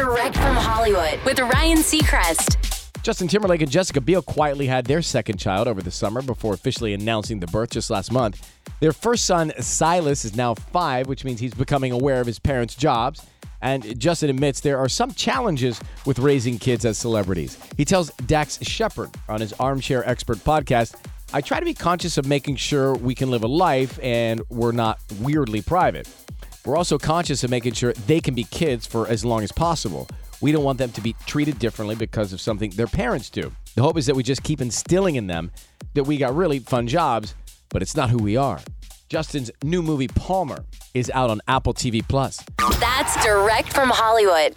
Direct from Hollywood with Ryan Seacrest. Justin Timberlake and Jessica Biel quietly had their second child over the summer before officially announcing the birth just last month. Their first son, Silas, is now five, which means he's becoming aware of his parents' jobs. And Justin admits there are some challenges with raising kids as celebrities. He tells Dax Shepard on his Armchair Expert podcast I try to be conscious of making sure we can live a life and we're not weirdly private. We're also conscious of making sure they can be kids for as long as possible. We don't want them to be treated differently because of something their parents do. The hope is that we just keep instilling in them that we got really fun jobs, but it's not who we are. Justin's new movie Palmer is out on Apple TV Plus. That's direct from Hollywood.